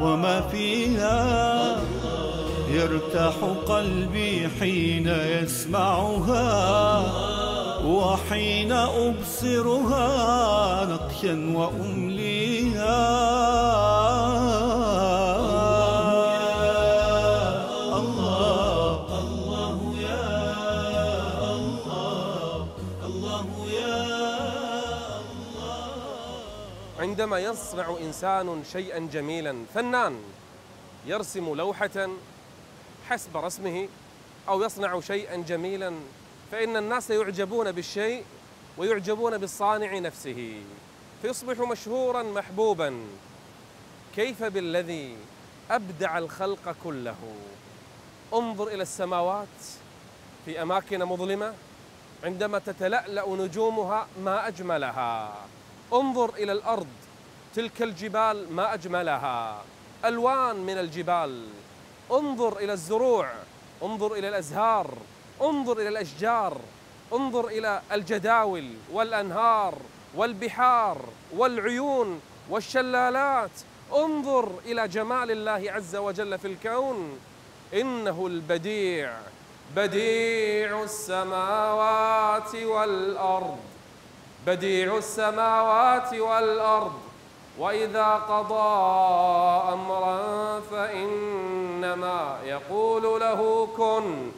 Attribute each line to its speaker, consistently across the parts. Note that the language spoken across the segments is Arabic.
Speaker 1: وما فيها. يرتاح قلبي حين يسمعها وحين أبصرها نقشا وأمليها.
Speaker 2: عندما يصنع إنسان شيئا جميلا فنان يرسم لوحة حسب رسمه أو يصنع شيئا جميلا فإن الناس يعجبون بالشيء ويعجبون بالصانع نفسه. فيصبح مشهورا محبوبا. كيف بالذي أبدع الخلق كله؟ انظر إلى السماوات في أماكن مظلمة عندما تتلألأ نجومها ما أجملها. انظر إلى الأرض تلك الجبال ما أجملها. ألوان من الجبال. انظر إلى الزروع. انظر إلى الأزهار. انظر إلى الأشجار. انظر إلى الجداول والأنهار والبحار والعيون والشلالات. انظر إلى جمال الله عز وجل في الكون. إنه البديع. بديع السماوات والأرض. بديع السماوات والأرض. وإذا قضى أمرا فإنما يقول له كن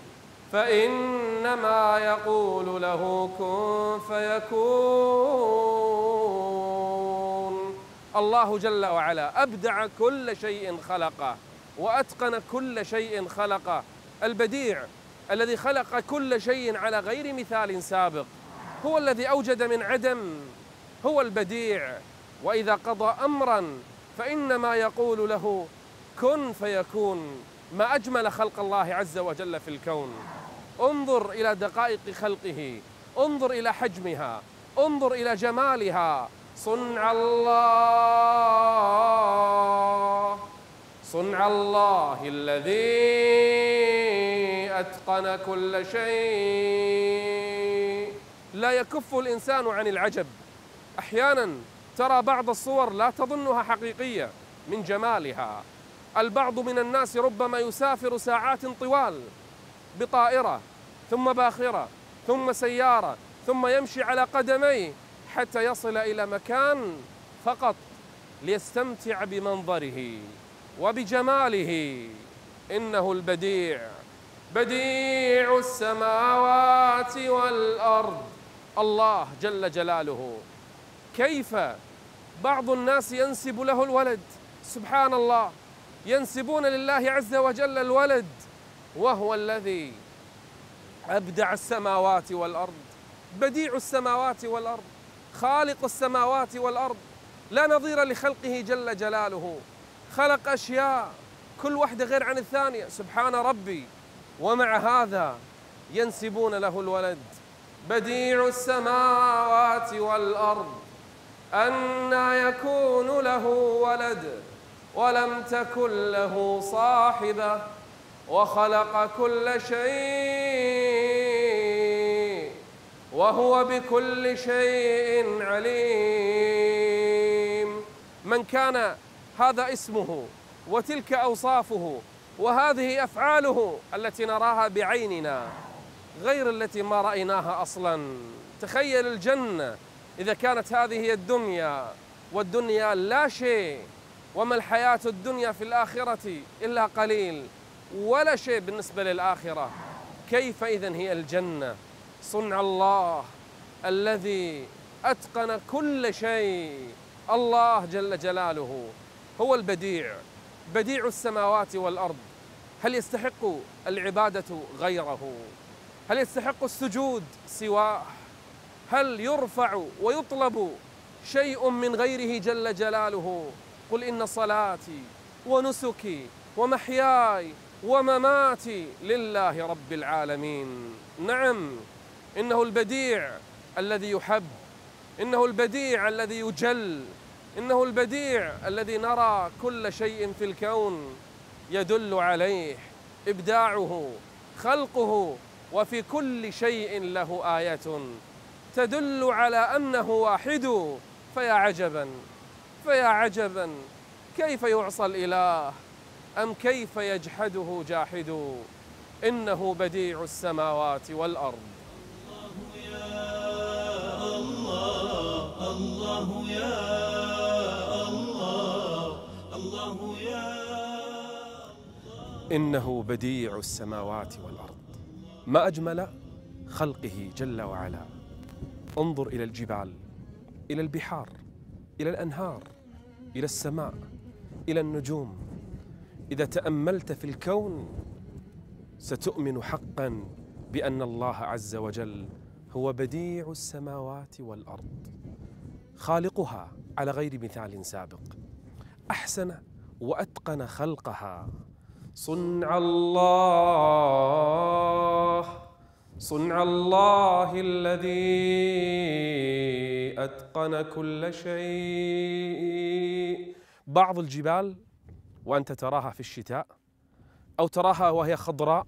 Speaker 2: فإنما يقول له كن فيكون. الله جل وعلا أبدع كل شيء خلقه وأتقن كل شيء خلقه. البديع الذي خلق كل شيء على غير مثال سابق هو الذي أوجد من عدم هو البديع. وإذا قضى أمرا فإنما يقول له كن فيكون ما أجمل خلق الله عز وجل في الكون. انظر إلى دقائق خلقه انظر إلى حجمها انظر إلى جمالها. صنع الله صنع الله الذي أتقن كل شيء. لا يكف الإنسان عن العجب. أحيانا ترى بعض الصور لا تظنها حقيقية من جمالها. البعض من الناس ربما يسافر ساعات طوال بطائرة ثم باخرة ثم سيارة ثم يمشي على قدميه حتى يصل إلى مكان فقط ليستمتع بمنظره وبجماله. إنه البديع بديع السماوات والأرض. الله جل جلاله كيف بعض الناس ينسب له الولد. سبحان الله ينسبون لله عز وجل الولد. وهو الذي أبدع السماوات والأرض. بديع السماوات والأرض. خالق السماوات والأرض. لا نظير لخلقه جل جلاله. خلق أشياء. كل واحدة غير عن الثانية. سبحان ربي. ومع هذا ينسبون له الولد. بديع السماوات والأرض. أنى يكون له ولد ولم تكن له صاحبة وخلق كل شيء وهو بكل شيء عليم. من كان هذا اسمه وتلك أوصافه وهذه أفعاله التي نراها بعيننا غير التي ما رأيناها أصلا. تخيل الجنة إذا كانت هذه هي الدنيا والدنيا لا شيء وما الحياة الدنيا في الآخرة إلا قليل ولا شيء بالنسبة للآخرة. كيف إذن هي الجنة؟ صنع الله الذي أتقن كل شيء. الله جل جلاله هو البديع بديع السماوات والأرض. هل يستحق العبادة غيره؟ هل يستحق السجود سواه؟ هل يرفع ويطلب شيء من غيره جل جلاله؟ قل إن صلاتي ونسكي ومحياي ومماتي لله رب العالمين. نعم إنه البديع الذي يحب إنه البديع الذي يجل إنه البديع الذي نرى كل شيء في الكون يدل عليه إبداعه خلقه وفي كل شيء له آية. تدل على أنه واحد. فيا عجبا فيا عجبا. كيف يعصى الإله؟ أم كيف يجحده جاحد؟ إنه بديع السماوات والأرض.
Speaker 1: الله يا الله الله يا
Speaker 2: إنه بديع السماوات والأرض. ما أجمل خلقه جل وعلا. انظر إلى الجبال إلى البحار إلى الأنهار إلى السماء إلى النجوم. إذا تأملت في الكون ستؤمن حقا بأن الله عز وجل هو بديع السماوات والأرض خالقها على غير مثال سابق. أحسن وأتقن خلقها. صنع الله. صنع الله الذي أتقن كل شيء. بعض الجبال وأنت تراها في الشتاء أو تراها وهي خضراء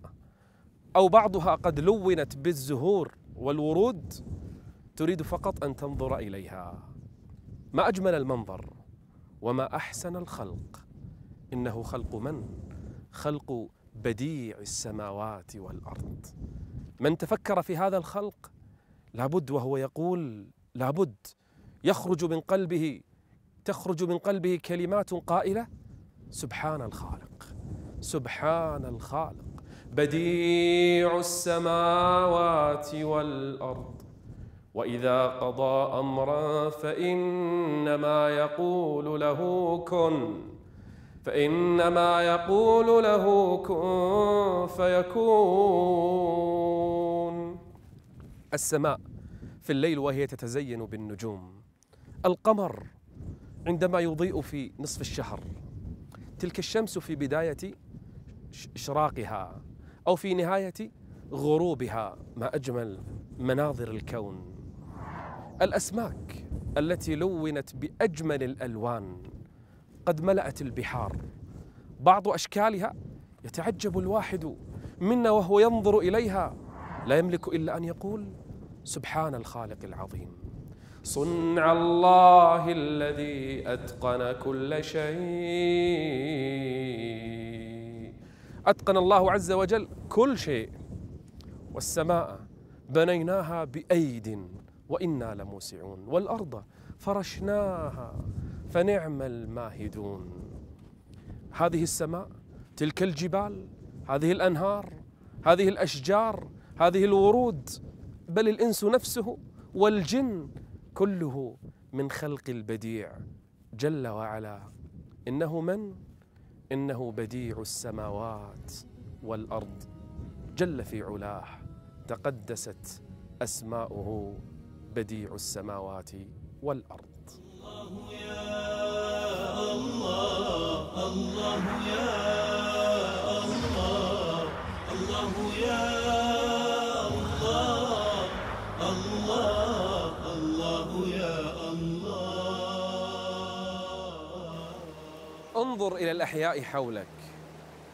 Speaker 2: أو بعضها قد لونت بالزهور والورود تريد فقط أن تنظر إليها. ما أجمل المنظر وما أحسن الخلق. إنه خلق من؟ خلق بديع السماوات والأرض. من تفكر في هذا الخلق لابد وهو يقول لابد يخرج من قلبه تخرج من قلبه كلمات قائلة سبحان الخالق سبحان الخالق بديع السماوات والأرض. وإذا قضى أمرا فإنما يقول له كن. فإنما يقول له كن فيكون. السماء في الليل وهي تتزين بالنجوم. القمر عندما يضيء في نصف الشهر. تلك الشمس في بداية اشراقها أو في نهاية غروبها ما أجمل مناظر الكون. الأسماك التي لونت بأجمل الألوان. قد ملأت البحار. بعض أشكالها يتعجب الواحد منا وهو ينظر إليها. لا يملك إلا أن يقول سبحان الخالق العظيم. صنع الله الذي أتقن كل شيء. أتقن الله عز وجل كل شيء. والسماء بنيناها بأيد وإنا لموسعون. والأرض فرشناها فنعم الماهدون. هذه السماء تلك الجبال هذه الأنهار هذه الأشجار هذه الورود بل الإنس نفسه والجن كله من خلق البديع جل وعلا. إنه من؟ إنه بديع السماوات والأرض. جل في علاه تقدست أسماؤه بديع السماوات والأرض.
Speaker 1: الله يا الله يا الله الله يا الله الله الله يا الله.
Speaker 2: انظر إلى الأحياء حولك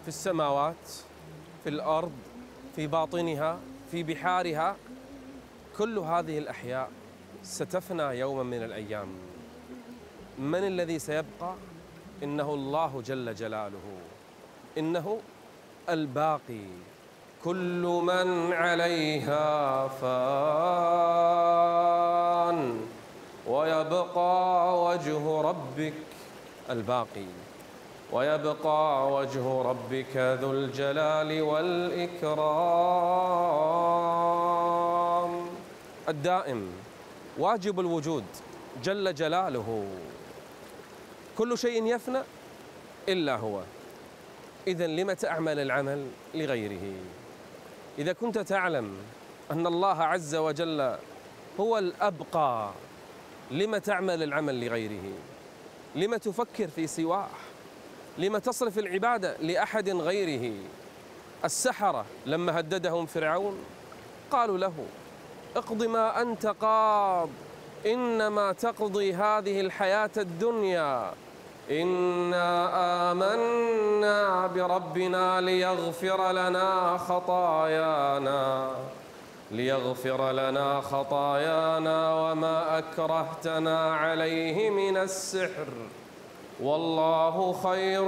Speaker 2: في السماوات في الأرض في باطنها في بحارها. كل هذه الأحياء ستفنى يوما من الأيام. من الذي سيبقى؟ إنه الله جل جلاله. إنه الباقي. كل من عليها فان. ويبقى وجه ربك الباقي. ويبقى وجه ربك ذو الجلال والإكرام. الدائم. واجب الوجود. جل جلاله. كل شيء يفنى إلا هو. إذا لم تعمل العمل لغيره. إذا كنت تعلم أن الله عز وجل هو الأبقى لم تعمل العمل لغيره؟ لم تفكر في سواه؟ لم تصرف العبادة لأحد غيره؟ السحرة لما هددهم فرعون قالوا له اقض ما أنت قاض إنما تقضي هذه الحياة الدنيا. إنا آمنا بربنا ليغفر لنا خطايانا ليغفر لنا خطايانا وما أكرهتنا عليه من السحر والله خير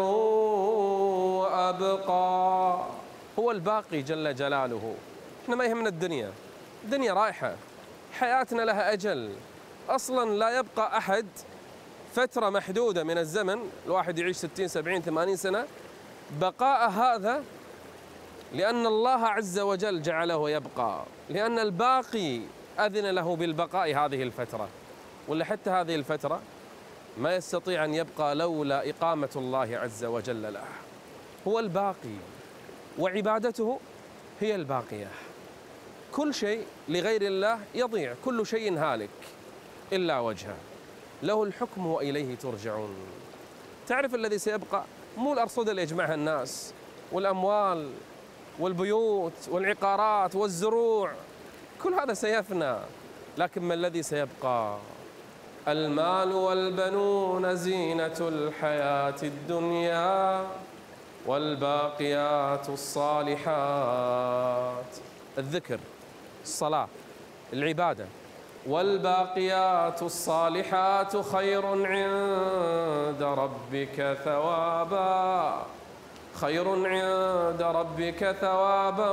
Speaker 2: وأبقى. هو الباقي جل جلاله. إحنا ما يهمنا الدنيا. الدنيا رايحة حياتنا لها أجل. أصلا لا يبقى أحد فترة محدودة من الزمن الواحد يعيش 60 70 80 سنة. بقاء هذا لأن الله عز وجل جعله يبقى. لأن الباقي أذن له بالبقاء هذه الفترة. ولا حتى هذه الفترة ما يستطيع أن يبقى لولا إقامة الله عز وجل له. هو الباقي وعبادته هي الباقية. كل شيء لغير الله يضيع كل شيء هالك إلا وجهه. له الحكم وإليه ترجعون. تعرف الذي سيبقى؟ مو الأرصدة اللي يجمعها الناس والأموال والبيوت والعقارات والزروع. كل هذا سيفنى لكن ما الذي سيبقى؟ المال والبنون زينة الحياة الدنيا والباقيات الصالحات. الذكر الصلاة العبادة والباقيات الصالحات خير عند ربك ثوابا. خير عند ربك ثوابا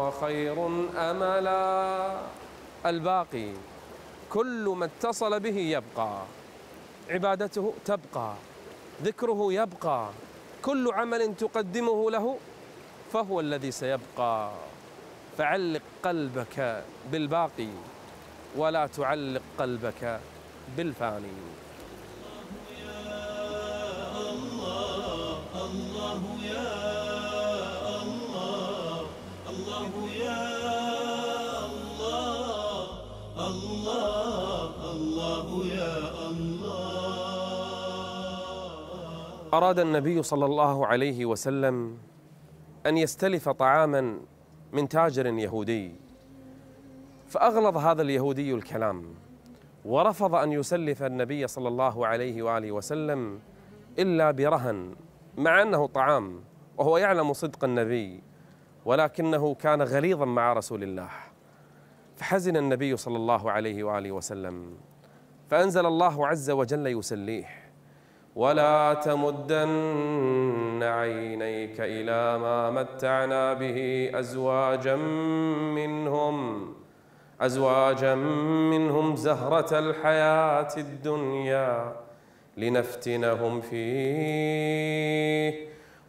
Speaker 2: وخير أملا. الباقي كل ما اتصل به يبقى عبادته تبقى ذكره يبقى كل عمل تقدمه له فهو الذي سيبقى. فعلق قلبك بالباقي. ولا تعلق قلبك بالفاني.
Speaker 1: الله يا الله الله يا الله الله الله يا الله
Speaker 2: أراد النبي صلى الله عليه وسلم أن يستلف طعاما من تاجر يهودي. فأغلظ هذا اليهودي الكلام ورفض أن يسلف النبي صلى الله عليه وآله وسلم إلا برهن مع أنه طعام وهو يعلم صدق النبي ولكنه كان غليظا مع رسول الله. فحزن النبي صلى الله عليه وآله وسلم فأنزل الله عز وجل يسليه ولا تمدن عينيك إلى ما متعنا به أزواجا منهم. أزواجا منهم زهرة الحياة الدنيا لنفتنهم فيه.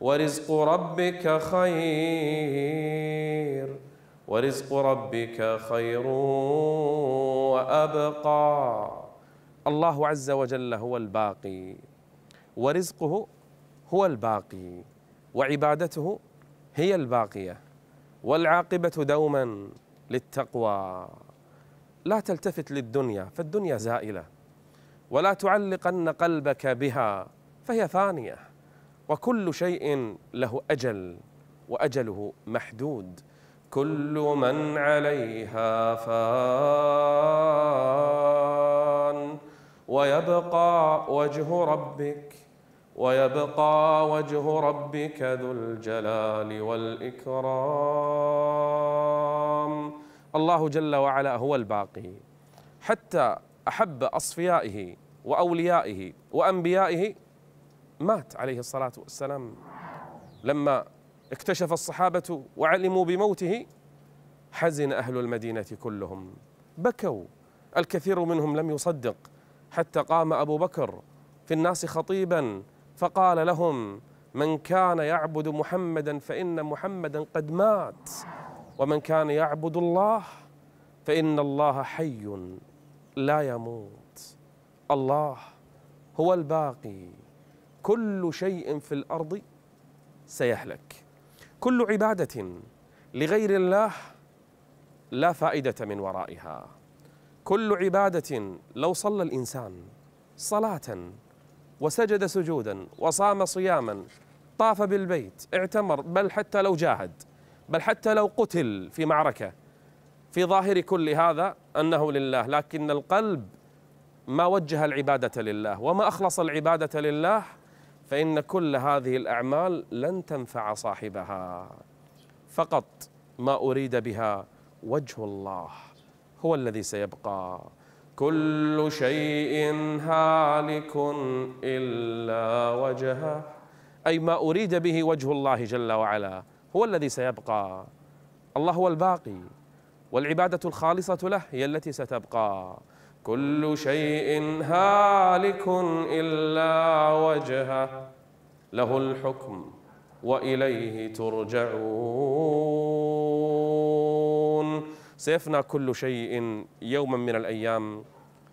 Speaker 2: ورزق ربك خير ورزق ربك خير وأبقى. الله عز وجل هو الباقي ورزقه هو الباقي وعبادته هي الباقية والعاقبة دوما. للتقوى. لا تلتفت للدنيا فالدنيا زائلة. ولا تعلقن قلبك بها فهي فانية. وكل شيء له أجل وأجله محدود. كل من عليها فان. ويبقى وجه ربك ويبقى وجه ربك ذو الجلال والإكرام. الله جل وعلا هو الباقي. حتى أحب أصفيائه وأوليائه وأنبيائه مات عليه الصلاة والسلام. لما اكتشف الصحابة وعلموا بموته حزن أهل المدينة كلهم. بكوا. الكثير منهم لم يصدق. حتى قام أبو بكر في الناس خطيبا فقال لهم من كان يعبد محمدا فإن محمدا قد مات. ومن كان يعبد الله فإن الله حي لا يموت. الله هو الباقي. كل شيء في الأرض سيهلك. كل عبادة لغير الله لا فائدة من ورائها. كل عبادة لو صلى الإنسان صلاة وسجد سجودا وصام صياما طاف بالبيت اعتمر بل حتى لو جاهد بل حتى لو قتل في معركة في ظاهر كل هذا أنه لله لكن القلب ما وجه العبادة لله وما أخلص العبادة لله فإن كل هذه الأعمال لن تنفع صاحبها. فقط ما أريد بها وجه الله هو الذي سيبقى. كل شيء هالك إلا وجهه أي ما أريد به وجه الله جل وعلا. هو الذي سيبقى. الله هو الباقي والعبادة الخالصة له هي التي ستبقى. كل شيء هالك إلا وجهه له الحكم وإليه ترجعون. سيفنى كل شيء يوما من الأيام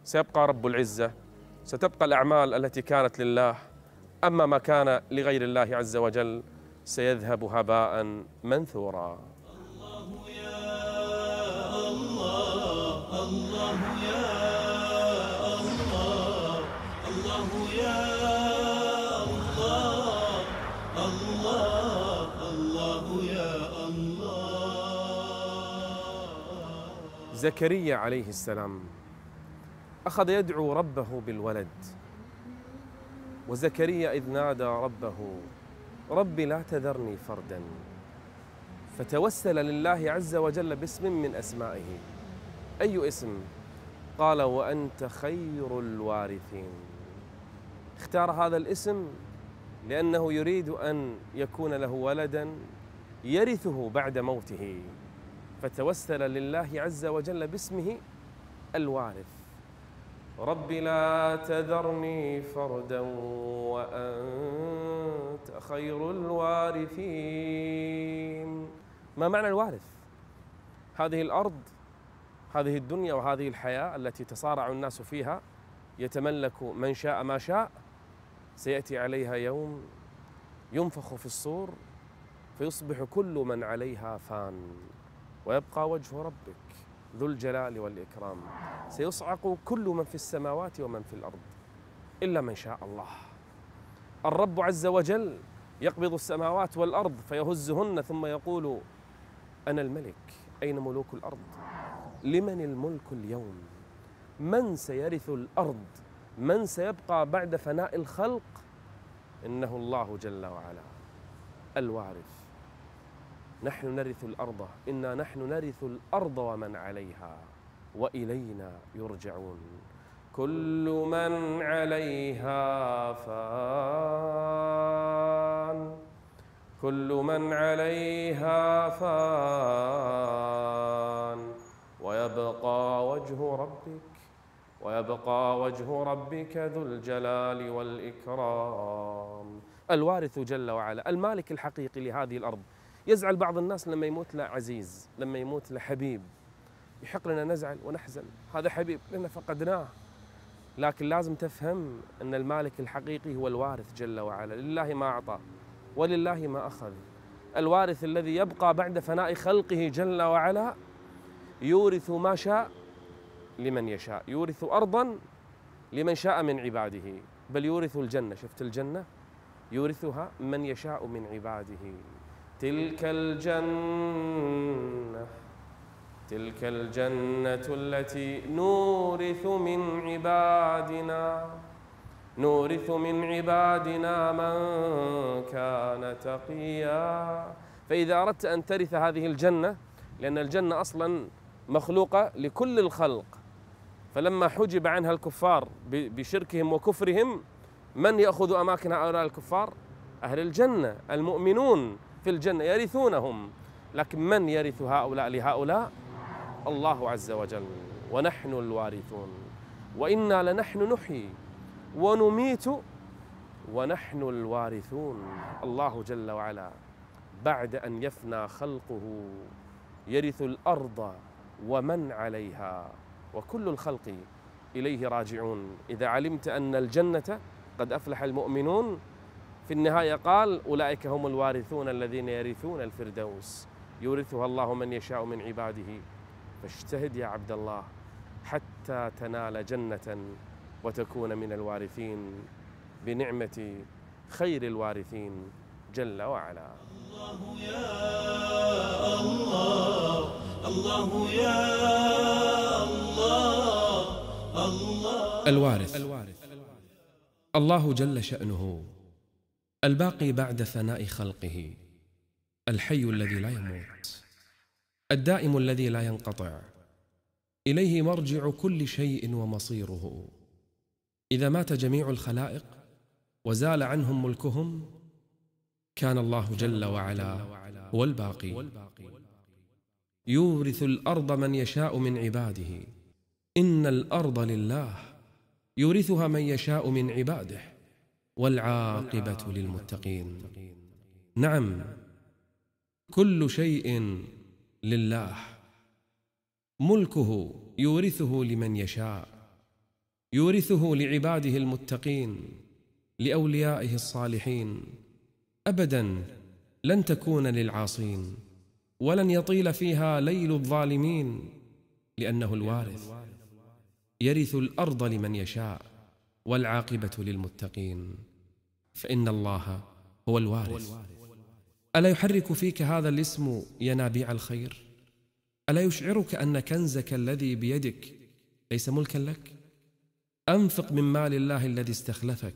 Speaker 2: سيبقى رب العزة ستبقى الأعمال التي كانت لله. أما ما كان لغير الله عز وجل سيذهب هباء منثورا.
Speaker 1: الله يا الله الله يا الله الله يا الله الله الله يا الله
Speaker 2: زكريا عليه السلام أخذ يدعو ربه بالولد وزكريا إذ نادى ربه رب لا تذرني فردا. فتوسل لله عز وجل باسم من أسمائه. أي اسم؟ قال وأنت خير الوارثين. اختار هذا الاسم لأنه يريد أن يكون له ولدا يرثه بعد موته. فتوسل لله عز وجل باسمه الوارث. رب لا تذرني فردا وأنت خير الوارثين. ما معنى الوارث؟ هذه الأرض هذه الدنيا وهذه الحياة التي تصارع الناس فيها يتملك من شاء ما شاء سيأتي عليها يوم ينفخ في الصور فيصبح كل من عليها فان. ويبقى وجه ربك ذو الجلال والإكرام. سيصعق كل من في السماوات ومن في الأرض إلا من شاء الله. الرب عز وجل يقبض السماوات والأرض فيهزهن ثم يقول أنا الملك أين ملوك الأرض؟ لمن الملك اليوم؟ من سيرث الأرض؟ من سيبقى بعد فناء الخلق؟ إنه الله جل وعلا الوارث. نحن نرث الأرض إنا نحن نرث الأرض ومن عليها وإلينا يرجعون. كل من عليها فان. كل من عليها فان. ويبقى وجه ربك ويبقى وجه ربك ذو الجلال والإكرام. الوارث جل وعلا المالك الحقيقي لهذه الأرض. يزعل بعض الناس لما يموت له عزيز لما يموت له حبيب. يحق لنا نزعل ونحزن. هذا حبيب لنا فقدناه. لكن لازم تفهم أن المالك الحقيقي هو الوارث جل وعلا. لله ما أعطى ولله ما أخذ. الوارث الذي يبقى بعد فناء خلقه جل وعلا يورث ما شاء لمن يشاء يورث أرضا لمن شاء من عباده. بل يورث الجنة شفت الجنة؟ يورثها من يشاء من عباده. تلك الجنة تلك الجنة التي نورث من عبادنا نورث من عبادنا من كان تقيا. فإذا أردت أن ترث هذه الجنة لأن الجنة أصلا مخلوقة لكل الخلق فلما حجب عنها الكفار بشركهم وكفرهم من يأخذ أماكن هؤلاء الكفار؟ أهل الجنة المؤمنون في الجنة يرثونهم. لكن من يرث هؤلاء لهؤلاء؟ الله عز وجل ونحن الوارثون وإنا لنحن نحيي ونميت ونحن الوارثون. الله جل وعلا بعد أن يفنى خلقه يرث الأرض ومن عليها وكل الخلق إليه راجعون. إذا علمت أن الجنة قد أفلح المؤمنون في النهاية قال أولئك هم الوارثون الذين يرثون الفردوس. يورثها الله من يشاء من عباده. فاجتهد يا عبد الله حتى تنال جنة وتكون من الوارثين بنعمة خير الوارثين جل وعلا.
Speaker 1: الله يا الله الله يا الله الله
Speaker 3: الوارث. الله جل شأنه الباقي بعد فناء خلقه الحي الذي لا يموت. الدائم الذي لا ينقطع. إليه مرجع كل شيء ومصيره. إذا مات جميع الخلائق وزال عنهم ملكهم كان الله جل وعلا هو الباقي. يورث الأرض من يشاء من عباده. إن الأرض لله يورثها من يشاء من عباده. والعاقبة للمتقين. نعم كل شيء لله. ملكه يورثه لمن يشاء يورثه لعباده المتقين لأوليائه الصالحين. أبدا لن تكون للعاصين ولن يطيل فيها ليل الظالمين لأنه الوارث. يرث الأرض لمن يشاء والعاقبة للمتقين. فإن الله هو الوارث. ألا يحرك فيك هذا الاسم ينابيع الخير؟ ألا يشعرك أن كنزك الذي بيدك ليس ملكا لك؟ أنفق من مال الله الذي استخلفك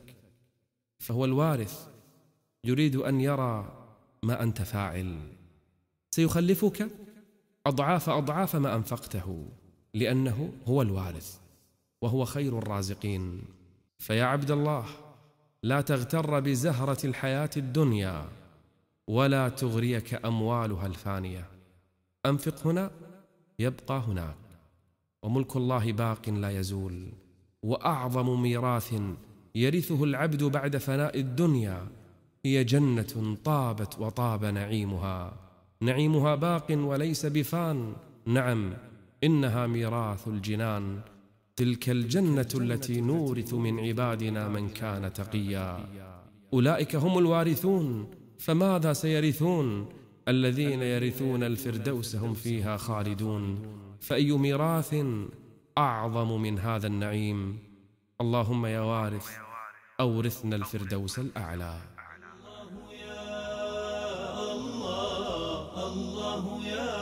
Speaker 3: فهو الوارث يريد أن يرى ما أنت فاعل. سيخلفك؟ أضعاف أضعاف ما أنفقته لأنه هو الوارث وهو خير الرازقين. فيا عبد الله لا تغتر بزهرة الحياة الدنيا. ولا تغريك أموالها الفانية أنفق هنا يبقى هناك. وملك الله باق لا يزول. وأعظم ميراث يرثه العبد بعد فناء الدنيا. هي جنة طابت وطاب نعيمها. نعيمها باق وليس بفان. نعم إنها ميراث الجنان. تلك الجنة التي نورث من عبادنا من كان تقيا. أولئك هم الوارثون. فماذا سيرثون الذين يرثون الفردوس هم فيها خالدون؟ فأي ميراث أعظم من هذا النعيم؟ اللهم يا وارث أورثنا الفردوس الأعلى.
Speaker 1: الله يا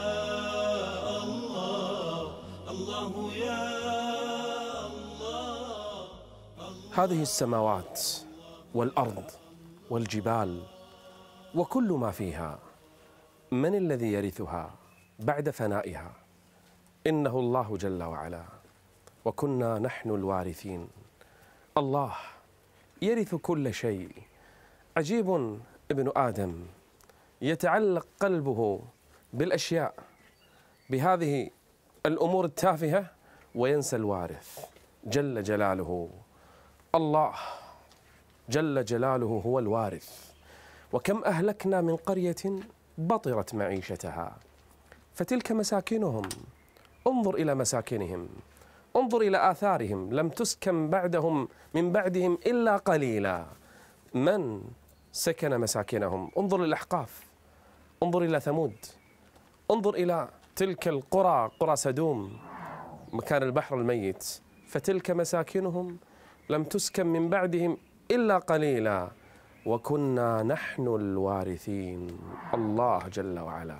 Speaker 1: الله الله يا الله
Speaker 2: هذه السماوات والأرض والجبال وكل ما فيها. من الذي يرثها بعد فنائها؟ إنه الله جل وعلا. وكنا نحن الوارثين. الله يرث كل شيء. عجيب ابن آدم. يتعلق قلبه بالأشياء. بهذه الأمور التافهة وينسى الوارث. جل جلاله. الله جل جلاله هو الوارث. وكم أهلكنا من قرية بطرت معيشتها. فتلك مساكنهم. انظر إلى مساكنهم. انظر إلى آثارهم. لم تسكن بعدهم من بعدهم إلا قليلا. من سكن مساكنهم؟ انظر للأحقاف انظر إلى ثمود. انظر إلى تلك القرى قرى سدوم مكان البحر الميت. فتلك مساكنهم. لم تسكن من بعدهم إلا قليلا. وكنا نحن الوارثين. الله جل وعلا.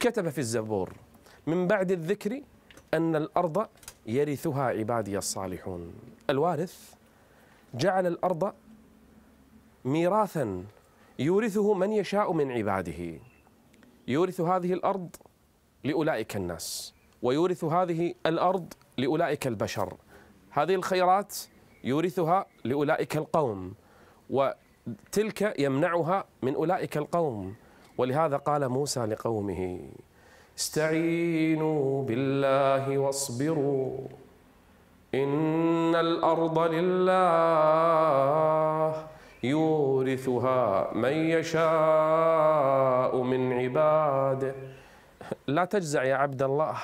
Speaker 2: كتب في الزبور. من بعد الذكر أن الأرض يرثها عبادي الصالحون. الوارث جعل الأرض ميراثا يورثه من يشاء من عباده. يورث هذه الأرض لأولئك الناس ويورث هذه الأرض لأولئك البشر. هذه الخيرات يورثها لأولئك القوم وتلك يمنعها من أولئك القوم. ولهذا قال موسى لقومه استعينوا بالله واصبروا إن الأرض لله يورثها من يشاء من عباده لا تجزع يا عبد الله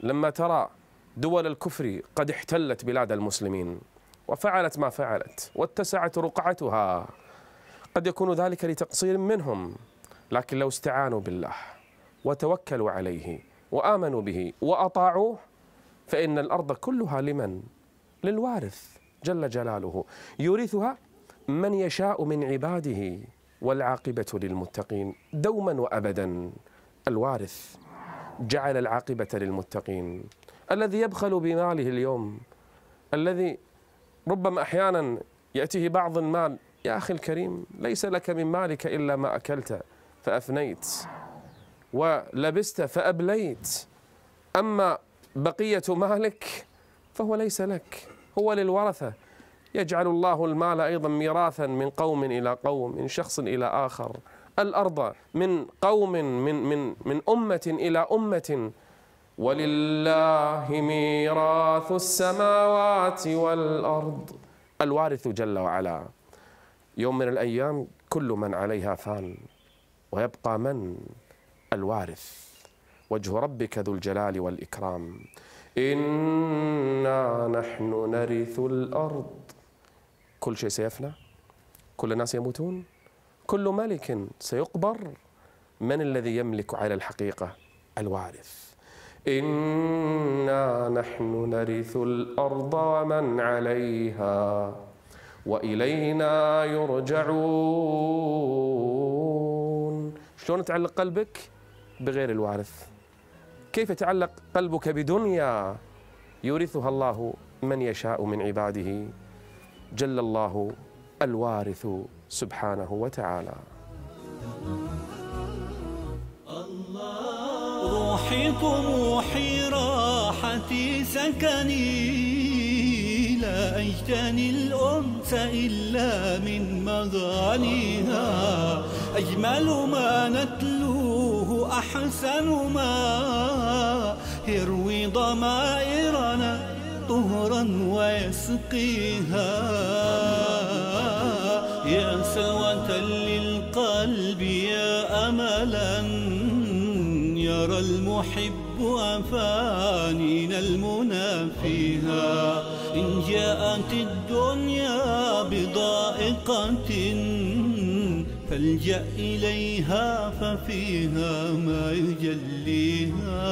Speaker 2: لما ترى دول الكفر قد احتلت بلاد المسلمين. وفعلت ما فعلت واتسعت رقعتها. قد يكون ذلك لتقصير منهم لكن لو استعانوا بالله وتوكلوا عليه وآمنوا به وأطاعوه فإن الأرض كلها لمن؟ للوارث جل جلاله. يورثها من يشاء من عباده والعاقبة للمتقين. دوما وأبدا الوارث جعل العاقبة للمتقين. الذي يبخل بماله اليوم الذي ربما أحيانا يأتيه بعض المال يا أخي الكريم ليس لك من مالك إلا ما أكلت فأفنيت ولبست فأبليت أما بقية مالك فهو ليس لك هو للورثة. يجعل الله المال أيضا ميراثا من قوم إلى قوم من شخص إلى آخر. الأرض من قوم من من من أمة إلى أمة. ولله ميراث السماوات والأرض. الوارث جل وعلا. يوم من الأيام كل من عليها فان ويبقى من؟ الوارث. وجه ربك ذو الجلال والإكرام. إنا نحن نرث الأرض. كل شيء سيفنى. كل الناس يموتون. كل ملك سيقبر. من الذي يملك على الحقيقة؟ الوارث. إنا نحن نرث الأرض ومن عليها وإلينا يرجعون. شلون تعلق قلبك؟ بغير الوارث. كيف يتعلق قلبك بدنيا؟ يورثها الله من يشاء من عباده. جل الله الوارث سبحانه وتعالى.
Speaker 1: روحي طموحي راحتي سكني لا أجتني الأنس إلا من مغانيها. أجمل ما نتلوه أحسن ما يروي ضمائرنا طهرا ويسقيها. يا سلوة المحب أفانينا المنى فيها إن جاءت الدنيا بضائقة فالجأ إليها ففيها ما يجليها.